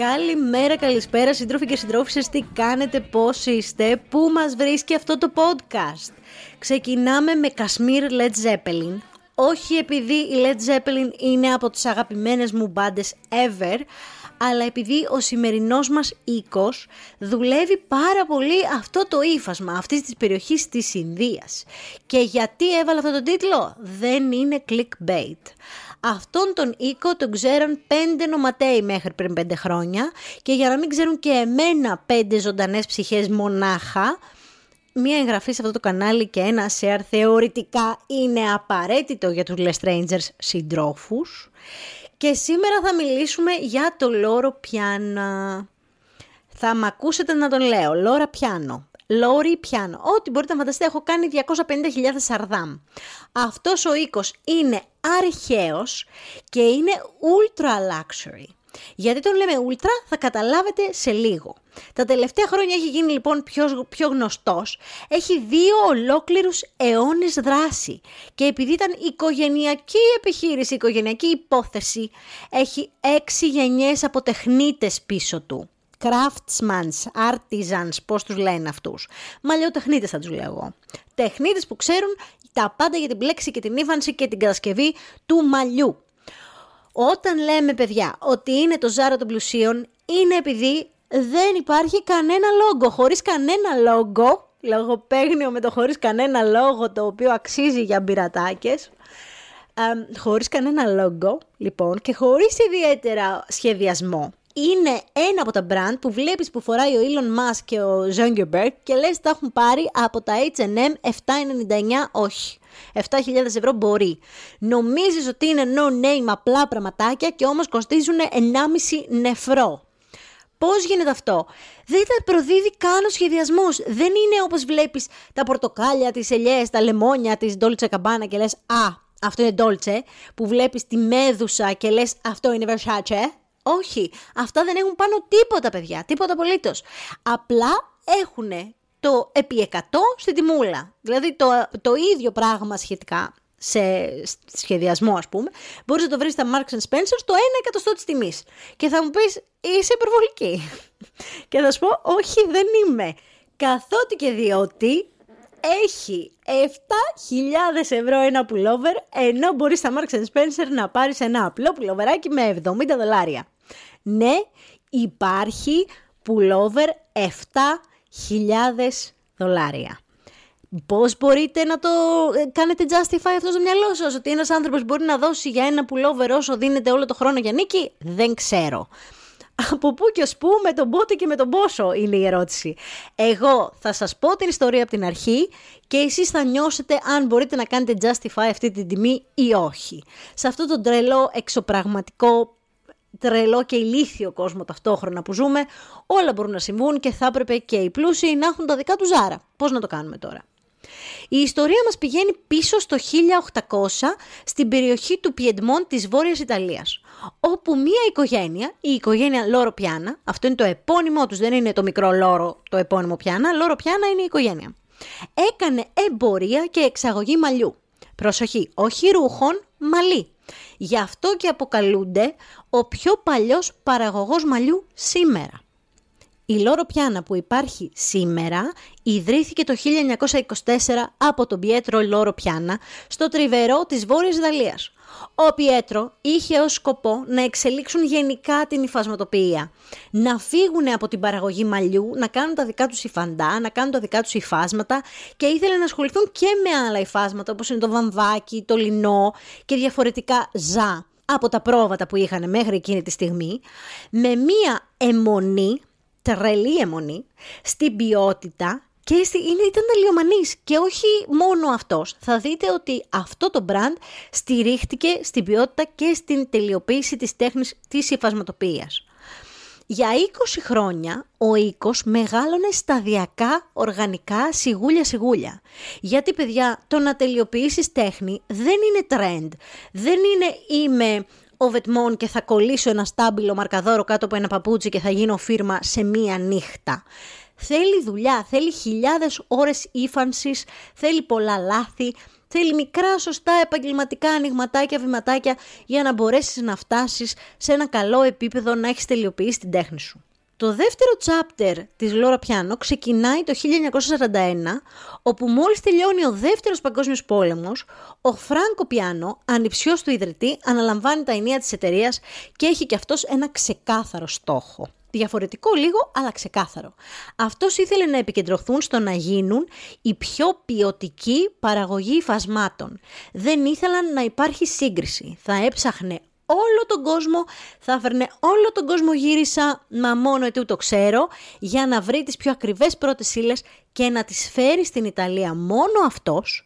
Καλημέρα, καλησπέρα σύντροφοι και συντρόφισσες, τι κάνετε, πώς είστε, πού μας βρίσκει αυτό το podcast; Ξεκινάμε με Κασμίρ Led Zeppelin, όχι επειδή η Led Zeppelin είναι από τις αγαπημένες μου μπάντες ever, αλλά επειδή ο σημερινός μας οίκος δουλεύει πάρα πολύ αυτό το ύφασμα αυτής της περιοχής της Ινδίας. Και γιατί έβαλα αυτό το τίτλο; Δεν είναι clickbait. Αυτόν τον οίκο τον ξέραν πέντε νοματέοι μέχρι πριν πέντε χρόνια και για να μην ξέρουν και εμένα πέντε ζωντανές ψυχές μονάχα, μία εγγραφή σε αυτό το κανάλι και ένα share θεωρητικά είναι απαραίτητο για τους Les Strangers συντρόφους. Και σήμερα θα μιλήσουμε για το Λόρο Πιάνα. Θα μ' ακούσετε να τον λέω, Λόρα Πιάνο. Λόρι Πιάνο. Ό,τι μπορείτε να φανταστείτε, έχω κάνει 250.000 σαρδάμ. Αυτός ο οίκος είναι αρχαίος και είναι ultra luxury. Γιατί τον λέμε ultra θα καταλάβετε σε λίγο. Τα τελευταία χρόνια έχει γίνει λοιπόν πιο, πιο γνωστός. Έχει δύο ολόκληρους αιώνες δράση. Και επειδή ήταν οικογενειακή επιχείρηση, οικογενειακή υπόθεση, έχει έξι γενιές από τεχνίτες πίσω του craftsmans, artisans, πώς τους λένε αυτούς. Μαλλιοτεχνίτες θα τους λέω εγώ. Τεχνίτες που ξέρουν τα πάντα για την πλέξη και την ύφανση και την κατασκευή του μαλλιού. Όταν λέμε παιδιά ότι είναι το ζάρο των πλουσίων, είναι επειδή δεν υπάρχει κανένα λόγο. Χωρίς κανένα λόγο, λογοπαίγνιο με το χωρίς κανένα λόγο το οποίο αξίζει για μπειρατάκες, ε, χωρίς κανένα λόγο, λοιπόν, και χωρίς ιδιαίτερα σχεδιασμό είναι ένα από τα brand που βλέπεις που φοράει ο Elon Musk και ο Zuckerberg και λες τα έχουν πάρει από τα H&M 7,99 όχι. 7.000 ευρώ μπορεί. Νομίζεις ότι είναι no name απλά πραγματάκια και όμως κοστίζουν 1,5 νεφρό. Πώς γίνεται αυτό; Δεν τα προδίδει καν ο σχεδιασμός. Δεν είναι όπως βλέπεις τα πορτοκάλια, τις ελιές, τα λεμόνια της Dolce Gabbana και λες «Α, αυτό είναι Dolce», που βλέπεις τη μέδουσα και λες «Αυτό είναι Versace». Όχι, αυτά δεν έχουν πάνω τίποτα παιδιά, τίποτα απολύτως. Απλά έχουν το επί 100 στην τιμούλα. Δηλαδή το, το ίδιο πράγμα σχετικά σε σχεδιασμό ας πούμε, μπορείς να το βρεις στα Marks Spencer το 1 εκατοστό της τιμής. Και θα μου πεις, είσαι υπερβολική. και θα σου πω, όχι δεν είμαι. Καθότι και διότι έχει 7.000 ευρώ ένα πουλόβερ, ενώ μπορείς στα Marks Spencer να πάρεις ένα απλό πουλοβεράκι με 70 δολάρια. Ναι, υπάρχει πουλόβερ 7.000 δολάρια. Πώς μπορείτε να το ε, κάνετε justify αυτό στο μυαλό σας, ότι ένας άνθρωπος μπορεί να δώσει για ένα πουλόβερ όσο δίνεται όλο το χρόνο για νίκη, δεν ξέρω. Από πού και ως πού, με τον πότε και με τον πόσο είναι η ερώτηση. Εγώ θα σας πω την ιστορία από την αρχή και εσείς θα νιώσετε αν μπορείτε να κάνετε justify αυτή την τιμή ή όχι. Σε αυτό το τρελό εξωπραγματικό τρελό και ηλίθιο κόσμο ταυτόχρονα που ζούμε, όλα μπορούν να συμβούν και θα έπρεπε και οι πλούσιοι να έχουν τα δικά τους ζάρα. Πώς να το κάνουμε τώρα; Η ιστορία μας πηγαίνει πίσω στο 1800 στην περιοχή του Πιεντμόν της Βόρειας Ιταλίας, όπου μία οικογένεια, η οικογένεια Λόρο Πιάνα, αυτό είναι το επώνυμό τους, δεν είναι το μικρό Λόρο το επώνυμο Πιάνα, Λόρο Πιάνα είναι η οικογένεια, έκανε εμπορία και εξαγωγή μαλλιού. Προσοχή, όχι ρούχων, μαλλί. Γι' αυτό και αποκαλούνται ο πιο παλιός παραγωγός μαλλιού σήμερα. Η Λόρο Πιάνα που υπάρχει σήμερα ιδρύθηκε το 1924 από τον Πιέτρο Λόρο Πιάνα στο τριβερό της Βόρειας Ιταλίας. Ο Πιέτρο είχε ως σκοπό να εξελίξουν γενικά την υφασματοποιία, να φύγουν από την παραγωγή μαλλιού, να κάνουν τα δικά τους υφαντά, να κάνουν τα δικά τους υφάσματα και ήθελε να ασχοληθούν και με άλλα υφάσματα όπως είναι το βαμβάκι, το λινό και διαφορετικά ζά από τα πρόβατα που είχαν μέχρι εκείνη τη στιγμή, με μία αιμονή, τρελή αιμονή, στην ποιότητα και είναι, ήταν τελειομανής και όχι μόνο αυτός. Θα δείτε ότι αυτό το brand στηρίχτηκε στην ποιότητα και στην τελειοποίηση της τέχνης της υφασματοποίησης. Για 20 χρόνια ο οίκος μεγάλωνε σταδιακά, οργανικά, σιγούλια-σιγούλια. Γιατί παιδιά, το να τελειοποιήσεις τέχνη δεν είναι trend. Δεν είναι είμαι ο Βετμόν και θα κολλήσω ένα στάμπιλο μαρκαδόρο κάτω από ένα παπούτσι και θα γίνω φίρμα σε μία νύχτα. Θέλει δουλειά, θέλει χιλιάδες ώρες ύφανσης, θέλει πολλά λάθη, Θέλει μικρά σωστά επαγγελματικά ανοιγματάκια, βηματάκια για να μπορέσεις να φτάσεις σε ένα καλό επίπεδο να έχεις τελειοποιήσει την τέχνη σου. Το δεύτερο chapter της Λόρα Πιάνο ξεκινάει το 1941, όπου μόλις τελειώνει ο δεύτερος παγκόσμιος πόλεμος, ο Φράνκο Πιάνο, ανιψιός του ιδρυτή, αναλαμβάνει τα ενία της εταιρείας και έχει και αυτός ένα ξεκάθαρο στόχο. Διαφορετικό λίγο, αλλά ξεκάθαρο. Αυτός ήθελε να επικεντρωθούν στο να γίνουν η πιο ποιοτική παραγωγή υφασμάτων. Δεν ήθελαν να υπάρχει σύγκριση. Θα έψαχνε όλο τον κόσμο, θα έφερνε όλο τον κόσμο γύρισα, μα μόνο ετού το ξέρω, για να βρει τις πιο ακριβές πρώτες ύλες και να τις φέρει στην Ιταλία μόνο αυτός,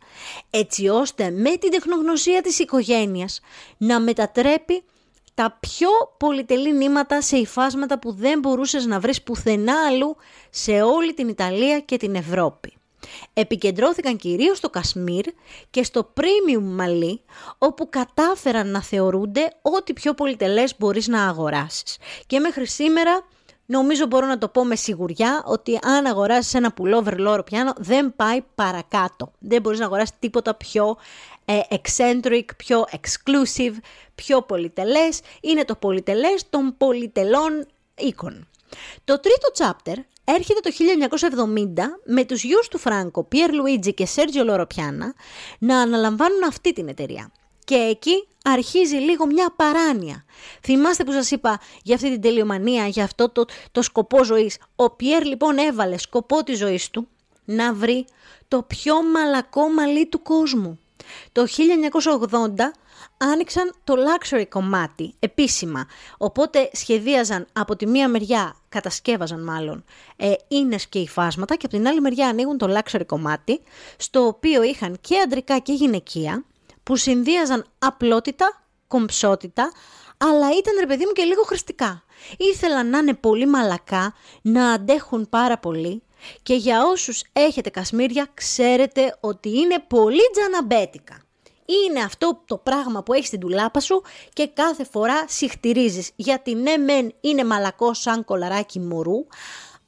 έτσι ώστε με την τεχνογνωσία της οικογένειας να μετατρέπει τα πιο πολυτελή νήματα σε υφάσματα που δεν μπορούσες να βρεις πουθενά αλλού σε όλη την Ιταλία και την Ευρώπη. Επικεντρώθηκαν κυρίως στο Κασμίρ και στο Premium Μαλί, όπου κατάφεραν να θεωρούνται ό,τι πιο πολυτελές μπορείς να αγοράσεις. Και μέχρι σήμερα νομίζω μπορώ να το πω με σιγουριά ότι αν αγοράσεις ένα πουλόβερ λόρο πιάνο δεν πάει παρακάτω. Δεν μπορείς να αγοράσεις τίποτα πιο ε, eccentric, πιο exclusive, πιο πολυτελές. Είναι το πολυτελές των πολυτελών οίκων. Το τρίτο chapter έρχεται το 1970 με τους γιους του Φράνκο, Πιέρ Λουίτζι και Σέργιο Λοροπιάνα, να αναλαμβάνουν αυτή την εταιρεία. Και εκεί αρχίζει λίγο μια παράνοια. Θυμάστε που σας είπα για αυτή την τελειομανία, για αυτό το, το σκοπό ζωής. Ο Πιέρ λοιπόν έβαλε σκοπό της ζωής του να βρει το πιο μαλακό μαλλί του κόσμου. Το 1980 άνοιξαν το luxury κομμάτι επίσημα. Οπότε σχεδίαζαν από τη μία μεριά, κατασκεύαζαν μάλλον, ε, ίνες και υφάσματα και από την άλλη μεριά ανοίγουν το luxury κομμάτι, στο οποίο είχαν και αντρικά και γυναικεία, που συνδύαζαν απλότητα, κομψότητα, αλλά ήταν ρε παιδί μου και λίγο χρηστικά. Ήθελαν να είναι πολύ μαλακά, να αντέχουν πάρα πολύ και για όσους έχετε κασμίρια ξέρετε ότι είναι πολύ τζαναμπέτικα είναι αυτό το πράγμα που έχεις στην τουλάπα σου και κάθε φορά συχτηρίζεις. Γιατί ναι μεν είναι μαλακό σαν κολαράκι μωρού,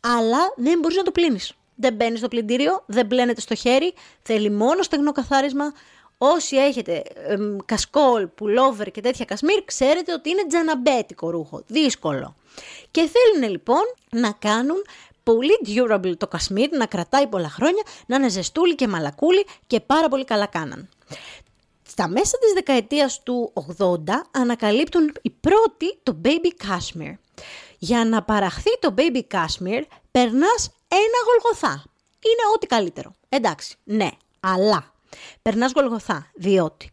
αλλά δεν μπορείς να το πλύνεις. Δεν μπαίνεις στο πλυντήριο, δεν μπλένεται στο χέρι, θέλει μόνο στεγνοκαθάρισμα. Όσοι έχετε εμ, κασκόλ, πουλόβερ και τέτοια κασμίρ, ξέρετε ότι είναι τζαναμπέτικο ρούχο, δύσκολο. Και θέλουν λοιπόν να κάνουν πολύ durable το κασμίρ, να κρατάει πολλά χρόνια, να είναι ζεστούλη και μαλακούλη και πάρα πολύ καλά κάναν. Στα μέσα της δεκαετίας του 80 ανακαλύπτουν οι πρώτοι το Baby Cashmere. Για να παραχθεί το Baby Cashmere περνάς ένα γολγοθά. Είναι ό,τι καλύτερο. Εντάξει, ναι, αλλά περνάς γολγοθά διότι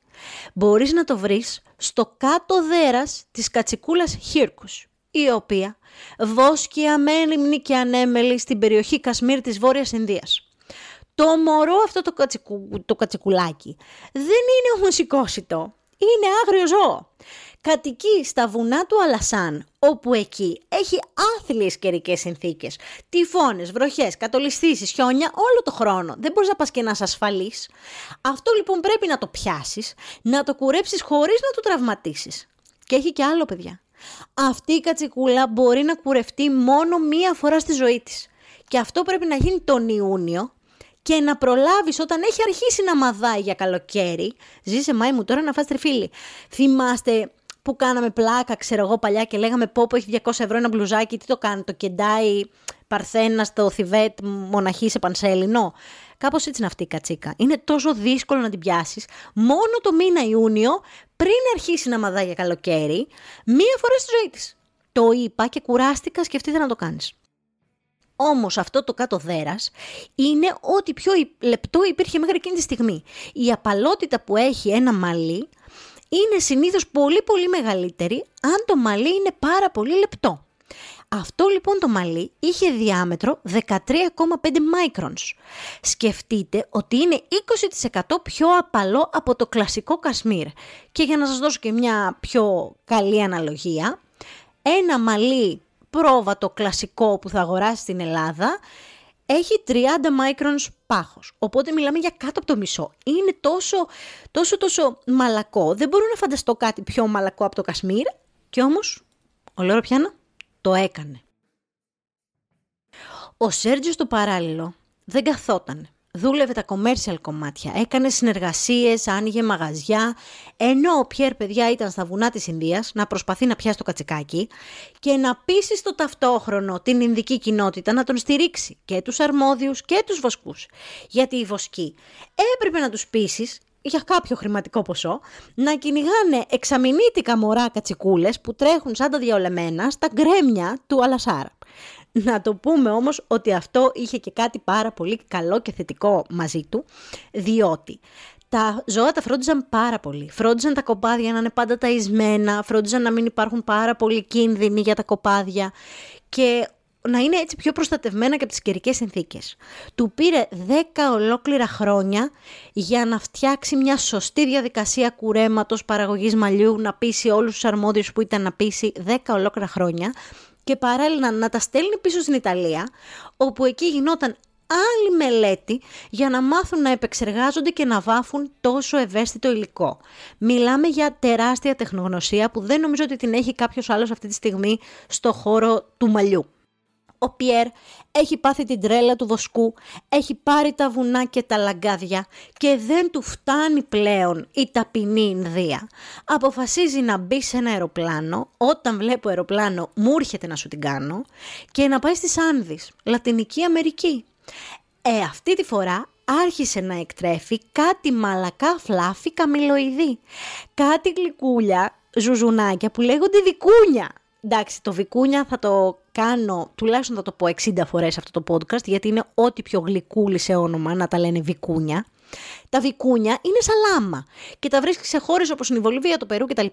μπορείς να το βρεις στο κάτω δέρας της κατσικούλας Χίρκους, η οποία βόσκει μένει και ανέμελη στην περιοχή Κασμίρ της Βόρειας Ινδίας. Το μωρό αυτό το, κατσικου, το κατσικουλάκι δεν είναι ομοσικόσιτο. Είναι άγριο ζώο. Κατοικεί στα βουνά του Αλασάν, όπου εκεί έχει άθλιες καιρικές συνθήκες. Τυφώνες, βροχές, κατολιστήσεις, χιόνια, όλο το χρόνο. Δεν μπορείς να πας και να είσαι ασφαλής. Αυτό λοιπόν πρέπει να το πιάσεις, να το κουρέψεις χωρίς να το τραυματίσεις. Και έχει και άλλο παιδιά. Αυτή η κατσικούλα μπορεί να κουρευτεί μόνο μία φορά στη ζωή της. Και αυτό πρέπει να γίνει τον Ιούνιο και να προλάβεις όταν έχει αρχίσει να μαδάει για καλοκαίρι. Ζήσε μάη μου τώρα να φας τριφύλι. Θυμάστε που κάναμε πλάκα, ξέρω εγώ παλιά και λέγαμε πω πω έχει 200 ευρώ ένα μπλουζάκι, τι το κάνει, το κεντάει παρθένα στο Θιβέτ μοναχή σε πανσέλινο. Κάπως έτσι είναι αυτή η κατσίκα. Είναι τόσο δύσκολο να την πιάσεις μόνο το μήνα Ιούνιο πριν αρχίσει να μαδάει για καλοκαίρι, μία φορά στη ζωή της. Το είπα και κουράστηκα, σκεφτείτε να το κάνεις. Όμως αυτό το κάτω δέρας είναι ό,τι πιο λεπτό υπήρχε μέχρι εκείνη τη στιγμή. Η απαλότητα που έχει ένα μαλλί είναι συνήθως πολύ πολύ μεγαλύτερη αν το μαλλί είναι πάρα πολύ λεπτό. Αυτό λοιπόν το μαλλί είχε διάμετρο 13,5 microns. Σκεφτείτε ότι είναι 20% πιο απαλό από το κλασικό κασμίρ. Και για να σας δώσω και μια πιο καλή αναλογία, ένα μαλλί πρόβατο κλασικό που θα αγοράσει στην Ελλάδα έχει 30 microns πάχος. Οπότε μιλάμε για κάτω από το μισό. Είναι τόσο, τόσο, τόσο μαλακό. Δεν μπορώ να φανταστώ κάτι πιο μαλακό από το Κασμίρ. Και όμως, ο Λόρο Πιάνα το έκανε. Ο Σέρτζιος στο παράλληλο δεν καθόταν. Δούλευε τα commercial κομμάτια, έκανε συνεργασίες, άνοιγε μαγαζιά, ενώ ο Πιέρ παιδιά ήταν στα βουνά της Ινδίας να προσπαθεί να πιάσει το κατσικάκι και να πείσει στο ταυτόχρονο την Ινδική κοινότητα να τον στηρίξει και τους αρμόδιους και τους βοσκούς. Γιατί οι βοσκοί έπρεπε να τους πείσει για κάποιο χρηματικό ποσό, να κυνηγάνε εξαμηνήτικα μωρά κατσικούλες που τρέχουν σαν τα διαολεμένα στα γκρέμια του Αλασάρα. Να το πούμε όμως ότι αυτό είχε και κάτι πάρα πολύ καλό και θετικό μαζί του, διότι τα ζώα τα φρόντιζαν πάρα πολύ. Φρόντιζαν τα κοπάδια να είναι πάντα ταϊσμένα, φρόντιζαν να μην υπάρχουν πάρα πολύ κίνδυνοι για τα κοπάδια και να είναι έτσι πιο προστατευμένα και από τις καιρικές συνθήκες. Του πήρε 10 ολόκληρα χρόνια για να φτιάξει μια σωστή διαδικασία κουρέματος, παραγωγής μαλλιού, να πείσει όλους τους αρμόδιους που ήταν να πείσει 10 ολόκληρα χρόνια και παράλληλα να τα στέλνει πίσω στην Ιταλία, όπου εκεί γινόταν άλλη μελέτη για να μάθουν να επεξεργάζονται και να βάφουν τόσο ευαίσθητο υλικό. Μιλάμε για τεράστια τεχνογνωσία που δεν νομίζω ότι την έχει κάποιος άλλος αυτή τη στιγμή στο χώρο του μαλλιού ο Πιέρ έχει πάθει την τρέλα του βοσκού, έχει πάρει τα βουνά και τα λαγκάδια και δεν του φτάνει πλέον η ταπεινή Ινδία. Αποφασίζει να μπει σε ένα αεροπλάνο, όταν βλέπω αεροπλάνο μου έρχεται να σου την κάνω, και να πάει στις Άνδης, Λατινική Αμερική. Ε, αυτή τη φορά άρχισε να εκτρέφει κάτι μαλακά φλάφι καμιλοειδή. Κάτι γλυκούλια, ζουζουνάκια που λέγονται δικούνια. Εντάξει, το βικούνια θα το κάνω, τουλάχιστον θα το πω 60 φορές αυτό το podcast, γιατί είναι ό,τι πιο γλυκούλη σε όνομα να τα λένε βικούνια. Τα βικούνια είναι σαλάμα και τα βρίσκεις σε χώρες όπως είναι η Βολιβία, το Περού κτλ.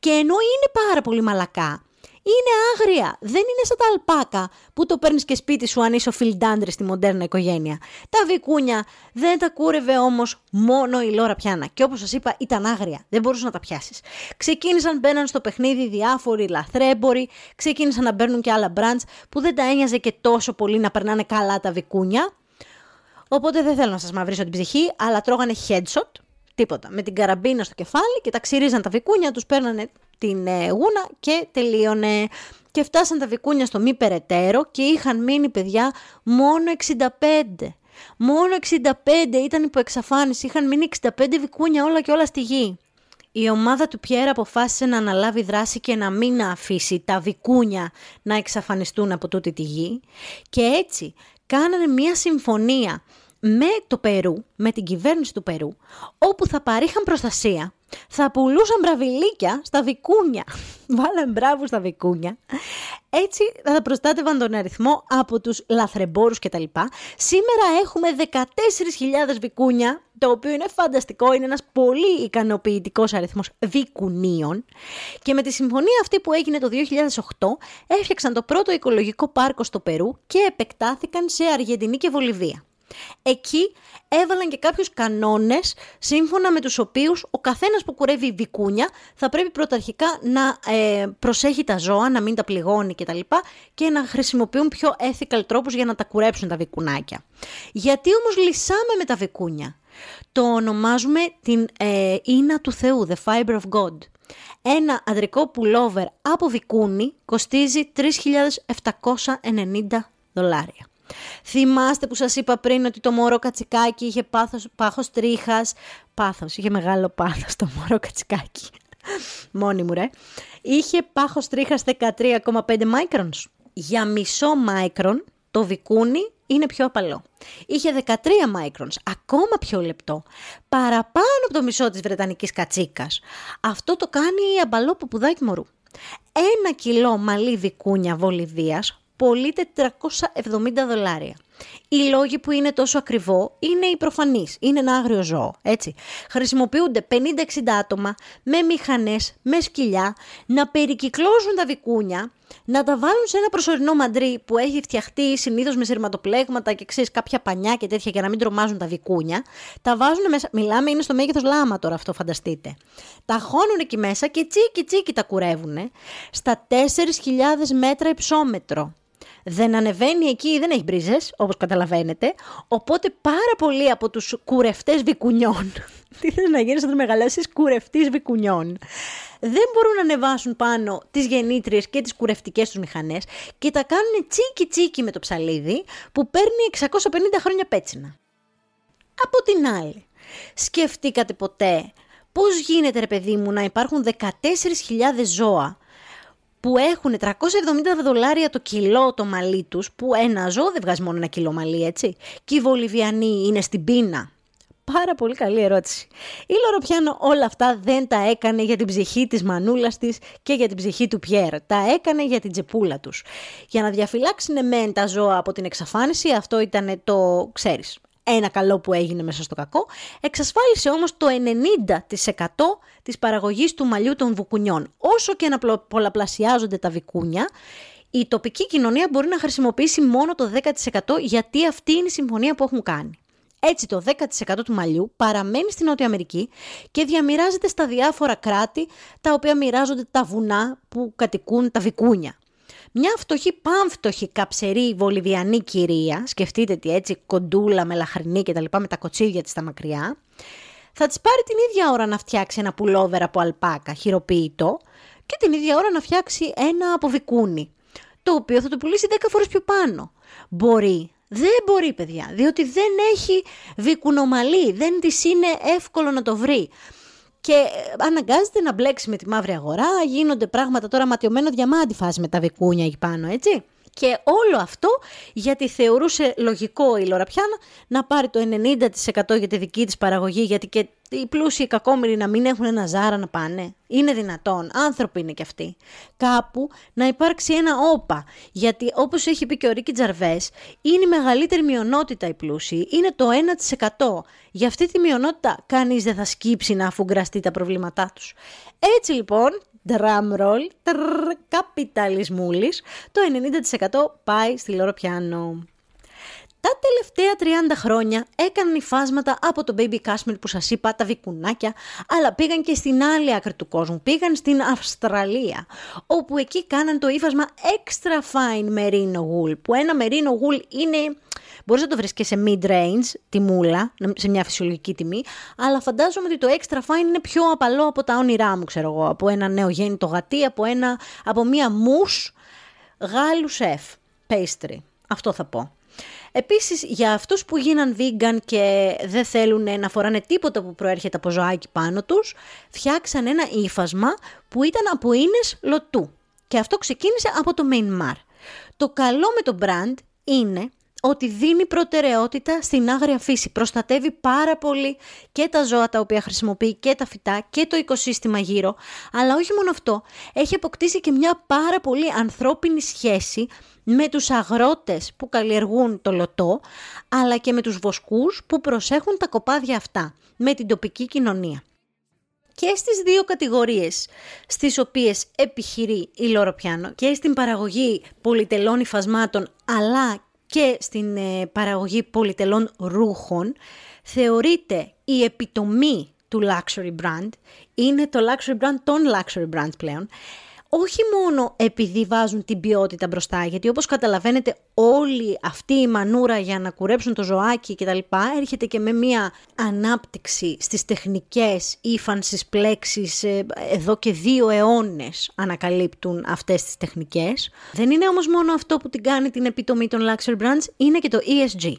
Και ενώ είναι πάρα πολύ μαλακά, είναι άγρια. Δεν είναι σαν τα αλπάκα που το παίρνεις και σπίτι σου αν είσαι ο φιλντάντρε στη μοντέρνα οικογένεια. Τα βικούνια δεν τα κούρευε όμως μόνο η Λόρα Πιάνα. Και όπως σας είπα, ήταν άγρια. Δεν μπορούσες να τα πιάσεις. Ξεκίνησαν, μπαίναν στο παιχνίδι διάφοροι λαθρέμποροι, ξεκίνησαν να μπαίνουν και άλλα μπραντς που δεν τα ένοιαζε και τόσο πολύ να περνάνε καλά τα βικούνια. Οπότε δεν θέλω να σας μαυρίσω την ψυχή, αλλά τρώγανε headshot, τίποτα. Με την καραμπίνα στο κεφάλι και τα ξυρίζαν τα βικούνια, τους παίρνανε την ε, γούνα και τελείωνε. Και φτάσαν τα βικούνια στο μη περαιτέρω και είχαν μείνει παιδιά μόνο 65. Μόνο 65 ήταν υπό εξαφάνιση, είχαν μείνει 65 βικούνια όλα και όλα στη γη. Η ομάδα του Πιέρα αποφάσισε να αναλάβει δράση και να μην αφήσει τα βικούνια να εξαφανιστούν από τούτη τη γη και έτσι κάνανε μια συμφωνία με το Περού, με την κυβέρνηση του Περού, όπου θα παρήχαν προστασία, θα πουλούσαν μπραβιλίκια στα βικούνια. Βάλαν μπράβου στα βικούνια. Έτσι θα προστάτευαν τον αριθμό από τους λαθρεμπόρους κτλ. Σήμερα έχουμε 14.000 βικούνια, το οποίο είναι φανταστικό, είναι ένας πολύ ικανοποιητικός αριθμός βικουνίων. Και με τη συμφωνία αυτή που έγινε το 2008, έφτιαξαν το πρώτο οικολογικό πάρκο στο Περού και επεκτάθηκαν σε Αργεντινή και Βολιβία. Εκεί έβαλαν και κάποιους κανόνες σύμφωνα με τους οποίους ο καθένας που κουρεύει βικούνια θα πρέπει πρωταρχικά να ε, προσέχει τα ζώα, να μην τα πληγώνει κτλ. Και, και να χρησιμοποιούν πιο ethical τρόπους για να τα κουρέψουν τα βικουνάκια. Γιατί όμως λυσάμε με τα βικούνια; Το ονομάζουμε την ε, ίνα του Θεού, the fiber of God. Ένα αντρικό πουλόβερ από βικούνι κοστίζει 3.790 δολάρια. Θυμάστε που σας είπα πριν ότι το μωρό κατσικάκι είχε πάθος, πάχος τρίχας. Πάθος, είχε μεγάλο πάθος το μωρό κατσικάκι. Μόνη μου ρε. Είχε πάχος τρίχας 13,5 μάικρονς. Για μισό μάικρον το βικούνι είναι πιο απαλό. Είχε 13 μάικρονς, ακόμα πιο λεπτό, παραπάνω από το μισό της βρετανικής κατσίκας. Αυτό το κάνει η αμπαλό ποπουδάκι μωρού. Ένα κιλό μαλλί βικούνια Βολιβίας πωλείται 470 δολάρια. Οι λόγοι που είναι τόσο ακριβό είναι οι προφανείς. Είναι ένα άγριο ζώο, έτσι. Χρησιμοποιούνται 50-60 άτομα με μηχανές, με σκυλιά, να περικυκλώσουν τα βικούνια, να τα βάλουν σε ένα προσωρινό μαντρί που έχει φτιαχτεί συνήθως με σειρματοπλέγματα και ξέρεις κάποια πανιά και τέτοια για να μην τρομάζουν τα βικούνια. Τα βάζουν μέσα, μιλάμε είναι στο μέγεθος λάμα τώρα αυτό φανταστείτε. Τα χώνουν εκεί μέσα και τσίκι τσίκι τα κουρεύουν στα 4.000 μέτρα υψόμετρο δεν ανεβαίνει εκεί, δεν έχει μπρίζες, όπως καταλαβαίνετε. Οπότε πάρα πολλοί από τους κουρευτές βικουνιών. Τι θες να γίνεις όταν μεγαλώσεις κουρευτής βικουνιών. Δεν μπορούν να ανεβάσουν πάνω τις γεννήτριες και τις κουρευτικές τους μηχανές και τα κάνουν τσίκι τσίκι με το ψαλίδι που παίρνει 650 χρόνια πέτσινα. Από την άλλη, σκεφτήκατε ποτέ πώς γίνεται ρε παιδί μου να υπάρχουν 14.000 ζώα που έχουν 370 δολάρια το κιλό το μαλλί τους, που ένα ζώο δεν βγάζει μόνο ένα κιλό μαλλί, έτσι. Και οι Βολιβιανοί είναι στην πείνα. Πάρα πολύ καλή ερώτηση. Η Λοροπιάνο όλα αυτά δεν τα έκανε για την ψυχή της μανούλας της και για την ψυχή του Πιέρ. Τα έκανε για την τσεπούλα τους. Για να διαφυλάξουν μεν τα ζώα από την εξαφάνιση, αυτό ήταν το, ξέρεις, ένα καλό που έγινε μέσα στο κακό, εξασφάλισε όμως το 90% της παραγωγής του μαλλιού των βουκουνιών. Όσο και να πολλαπλασιάζονται τα βικούνια, η τοπική κοινωνία μπορεί να χρησιμοποιήσει μόνο το 10% γιατί αυτή είναι η συμφωνία που έχουν κάνει. Έτσι το 10% του μαλλιού παραμένει στην Νότια Αμερική και διαμοιράζεται στα διάφορα κράτη τα οποία μοιράζονται τα βουνά που κατοικούν τα βικούνια. Μια φτωχή, πάμφτωχη, καψερή βολιβιανή κυρία, σκεφτείτε τι έτσι, κοντούλα, μελαχρινή και τα λοιπά με τα κοτσίδια της στα μακριά, θα της πάρει την ίδια ώρα να φτιάξει ένα πουλόβερ από αλπάκα, χειροποίητο, και την ίδια ώρα να φτιάξει ένα από βικούνι, το οποίο θα το πουλήσει 10 φορές πιο πάνω. Μπορεί, δεν μπορεί παιδιά, διότι δεν έχει βικουνομαλή, δεν της είναι εύκολο να το βρει και ε, αναγκάζεται να μπλέξει με τη μαύρη αγορά, γίνονται πράγματα τώρα ματιωμένο διαμάντι φάση με τα βικούνια εκεί πάνω, έτσι. Και όλο αυτό γιατί θεωρούσε λογικό η Λοραπιάνα να πάρει το 90% για τη δική της παραγωγή, γιατί και οι πλούσιοι κακόμοιροι να μην έχουν ένα ζάρα να πάνε. Είναι δυνατόν, άνθρωποι είναι κι αυτοί. Κάπου να υπάρξει ένα όπα, γιατί όπως έχει πει και ο Ρίκη Τζαρβές, είναι η μεγαλύτερη μειονότητα οι πλούσιοι, είναι το 1%. Για αυτή τη μειονότητα κανείς δεν θα σκύψει να αφουγκραστεί τα προβλήματά τους. Έτσι λοιπόν drum roll, τρρ, καπιταλισμούλης, το 90% πάει στη λόρο πιάνο. Τα τελευταία 30 χρόνια έκαναν υφάσματα από το Baby Cashmere που σας είπα, τα βικουνάκια, αλλά πήγαν και στην άλλη άκρη του κόσμου, πήγαν στην Αυστραλία, όπου εκεί κάναν το ύφασμα extra fine merino wool, που ένα merino wool είναι Μπορείς να το βρεις και σε mid-range τιμούλα, σε μια φυσιολογική τιμή, αλλά φαντάζομαι ότι το extra fine είναι πιο απαλό από τα όνειρά μου, ξέρω εγώ, από ένα νεογέννητο γατί, από, ένα, από μια μους γάλου σεφ, pastry. Αυτό θα πω. Επίσης, για αυτούς που γίναν vegan και δεν θέλουν να φοράνε τίποτα που προέρχεται από ζωάκι πάνω τους, φτιάξαν ένα ύφασμα που ήταν από ίνες λωτού. Και αυτό ξεκίνησε από το Myanmar. Το καλό με το brand είναι ότι δίνει προτεραιότητα στην άγρια φύση. Προστατεύει πάρα πολύ και τα ζώα τα οποία χρησιμοποιεί και τα φυτά και το οικοσύστημα γύρω. Αλλά όχι μόνο αυτό, έχει αποκτήσει και μια πάρα πολύ ανθρώπινη σχέση με τους αγρότες που καλλιεργούν το λωτό, αλλά και με τους βοσκούς που προσέχουν τα κοπάδια αυτά, με την τοπική κοινωνία. Και στις δύο κατηγορίες στις οποίες επιχειρεί η Λοροπιάνο και στην παραγωγή πολυτελών υφασμάτων αλλά και στην ε, παραγωγή πολυτελών ρούχων θεωρείται η επιτομή του luxury brand, είναι το luxury brand των luxury brands πλέον, όχι μόνο επειδή βάζουν την ποιότητα μπροστά, γιατί όπως καταλαβαίνετε όλη αυτή η μανούρα για να κουρέψουν το ζωάκι και τα λοιπά έρχεται και με μια ανάπτυξη στις τεχνικές ύφανσης πλέξης ε, εδώ και δύο αιώνες ανακαλύπτουν αυτές τις τεχνικές. Δεν είναι όμως μόνο αυτό που την κάνει την επιτομή των luxury brands, είναι και το ESG.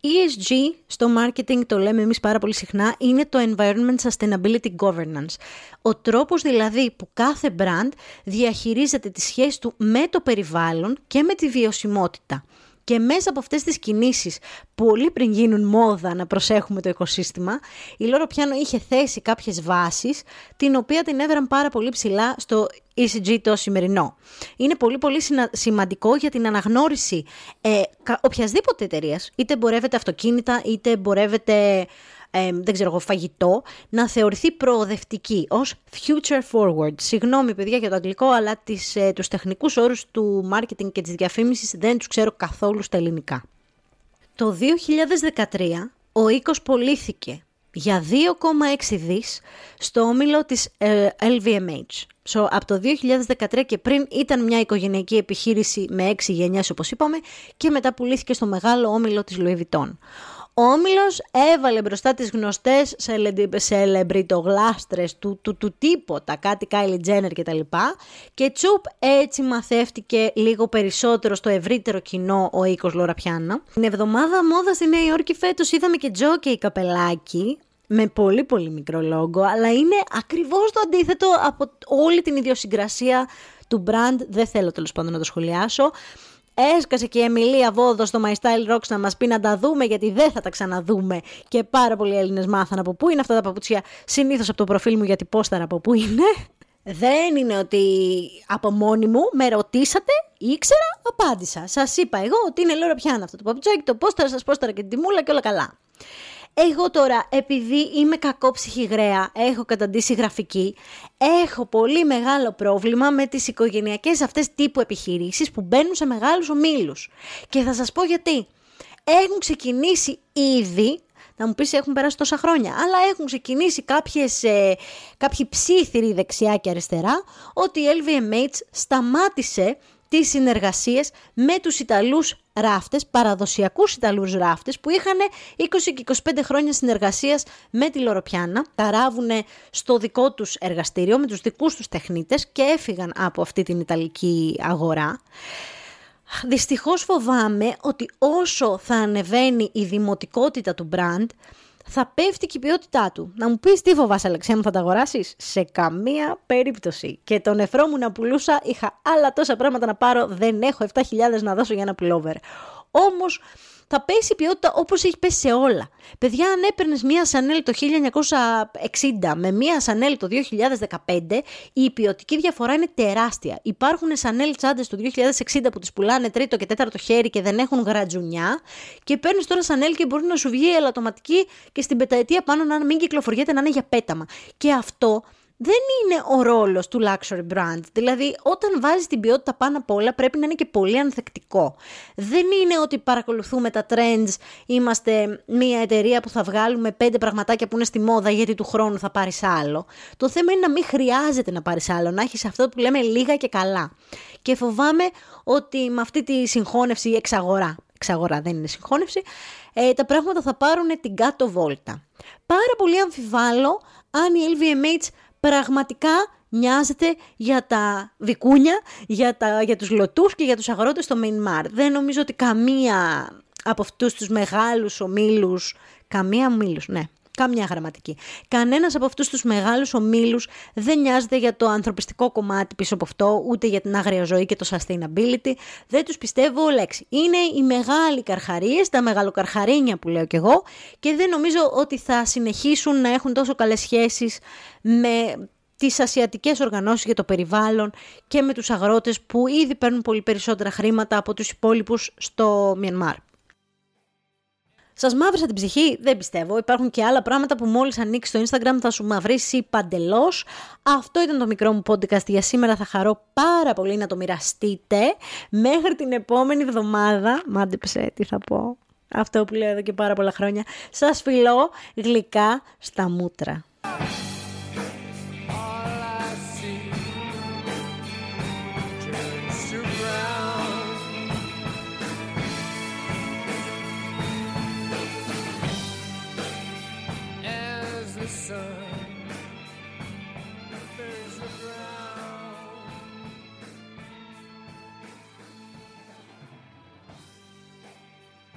ESG στο marketing το λέμε εμείς πάρα πολύ συχνά είναι το Environment Sustainability Governance. Ο τρόπος δηλαδή που κάθε brand διαχειρίζεται τη σχέση του με το περιβάλλον και με τη βιωσιμότητα. Και μέσα από αυτές τις κινήσεις, πολύ πριν γίνουν μόδα να προσέχουμε το οικοσύστημα, η Λόρο Πιάνο είχε θέσει κάποιες βάσεις, την οποία την έβραν πάρα πολύ ψηλά στο ECG το σημερινό. Είναι πολύ πολύ σημαντικό για την αναγνώριση ε, οποιασδήποτε εταιρείας, είτε εμπορεύεται αυτοκίνητα, είτε εμπορεύεται ε, δεν ξέρω εγώ, φαγητό, να θεωρηθεί προοδευτική ως future forward. Συγγνώμη παιδιά για το αγγλικό, αλλά τις, ε, τους τεχνικούς όρους του marketing και της διαφήμισης δεν τους ξέρω καθόλου στα ελληνικά. Το 2013 ο οίκος πωλήθηκε για 2,6 δις στο όμιλο της LVMH. So, από το 2013 και πριν ήταν μια οικογενειακή επιχείρηση με 6 γενιές όπως είπαμε και μετά πουλήθηκε στο μεγάλο όμιλο της Louis Vuitton. Ο Όμιλος έβαλε μπροστά τις γνωστές σελεμπριτογλάστρες του, του, του τίποτα, κάτι Kylie Jenner και τα λοιπά και τσουπ έτσι μαθεύτηκε λίγο περισσότερο στο ευρύτερο κοινό ο οίκος Λοραπιάνα. Την εβδομάδα μόδα στη Νέα Υόρκη φέτος είδαμε και τζόκι καπελάκι, με πολύ πολύ μικρό λόγο, αλλά είναι ακριβώς το αντίθετο από όλη την ιδιοσυγκρασία του brand, δεν θέλω τέλος πάντων να το σχολιάσω. Έσκασε και η Εμιλία Βόδο στο My Style Rocks να μας πει να τα δούμε, γιατί δεν θα τα ξαναδούμε. Και πάρα πολλοί Έλληνες μάθαν από πού είναι αυτά τα παπούτσια. Συνήθως από το προφίλ μου, γιατί πόσταρα από πού είναι. Δεν είναι ότι από μόνη μου με ρωτήσατε, ήξερα, απάντησα. Σας είπα εγώ ότι είναι λέω πιάνω αυτό το παπουτσάκι, το πόσταρα, σας πόσταρα και την τιμούλα και όλα καλά. Εγώ τώρα, επειδή είμαι κακό ψυχηγραία, έχω καταντήσει γραφική, έχω πολύ μεγάλο πρόβλημα με τις οικογενειακές αυτές τύπου επιχειρήσεις που μπαίνουν σε μεγάλους ομίλους. Και θα σας πω γιατί. Έχουν ξεκινήσει ήδη να μου πεις έχουν περάσει τόσα χρόνια, αλλά έχουν ξεκινήσει κάποιες, ε, κάποιοι ψήθυροι δεξιά και αριστερά ότι η LVMH σταμάτησε τις συνεργασίες με τους Ιταλούς ράφτες, παραδοσιακούς Ιταλούς ράφτες που είχαν 20 και 25 χρόνια συνεργασίας με τη Λοροπιάνα, τα ράβουν στο δικό τους εργαστήριο με τους δικούς τους τεχνίτες και έφυγαν από αυτή την Ιταλική αγορά. Δυστυχώς φοβάμαι ότι όσο θα ανεβαίνει η δημοτικότητα του brand, θα πέφτει και η ποιότητά του. Να μου πεις τι φοβάσαι, Αλεξία μου, θα τα αγοράσεις; Σε καμία περίπτωση. Και τον νεφρό μου να πουλούσα, είχα άλλα τόσα πράγματα να πάρω. Δεν έχω 7.000 να δώσω για ένα pullover. Όμως θα πέσει η ποιότητα όπως έχει πέσει σε όλα. Παιδιά, αν έπαιρνες μία Σανέλ το 1960 με μία Σανέλ το 2015, η ποιοτική διαφορά είναι τεράστια. Υπάρχουν Σανέλ τσάντες το 2060 που τις πουλάνε τρίτο και τέταρτο χέρι και δεν έχουν γρατζουνιά, και παίρνεις τώρα Σανέλ και μπορεί να σου βγει ελαττωματική και στην πεταετία πάνω να μην κυκλοφοριέται να είναι για πέταμα. Και αυτό δεν είναι ο ρόλος του luxury brand. Δηλαδή, όταν βάζεις την ποιότητα πάνω απ' όλα, πρέπει να είναι και πολύ ανθεκτικό. Δεν είναι ότι παρακολουθούμε τα trends, είμαστε μια εταιρεία που θα βγάλουμε πέντε πραγματάκια που είναι στη μόδα γιατί του χρόνου θα πάρεις άλλο. Το θέμα είναι να μην χρειάζεται να πάρεις άλλο, να έχεις αυτό που λέμε λίγα και καλά. Και φοβάμαι ότι με αυτή τη συγχώνευση εξαγορά, εξαγορά δεν είναι συγχώνευση, ε, τα πράγματα θα πάρουν την κάτω βόλτα. Πάρα πολύ αμφιβάλλω αν η LVMH πραγματικά νοιάζεται για τα βικούνια, για, τα, για τους λωτούς και για τους αγρότες στο Μινμάρ. Δεν νομίζω ότι καμία από αυτούς τους μεγάλους ομίλους, καμία ομίλους, ναι, Καμιά γραμματική. Κανένας από αυτούς τους μεγάλους ομίλους δεν νοιάζεται για το ανθρωπιστικό κομμάτι πίσω από αυτό, ούτε για την άγρια ζωή και το sustainability. Δεν τους πιστεύω λέξη. Είναι οι μεγάλοι καρχαρίες, τα μεγαλοκαρχαρίνια που λέω κι εγώ και δεν νομίζω ότι θα συνεχίσουν να έχουν τόσο καλές σχέσεις με τις ασιατικές οργανώσεις για το περιβάλλον και με τους αγρότες που ήδη παίρνουν πολύ περισσότερα χρήματα από τους υπόλοιπους στο Μιανμάρ. Σας μαύρισα την ψυχή, δεν πιστεύω. Υπάρχουν και άλλα πράγματα που μόλις ανοίξει το Instagram θα σου μαυρίσει παντελώς. Αυτό ήταν το μικρό μου podcast για σήμερα. Θα χαρώ πάρα πολύ να το μοιραστείτε. Μέχρι την επόμενη εβδομάδα, μάντεψε τι θα πω. Αυτό που λέω εδώ και πάρα πολλά χρόνια. Σας φιλώ γλυκά στα μούτρα.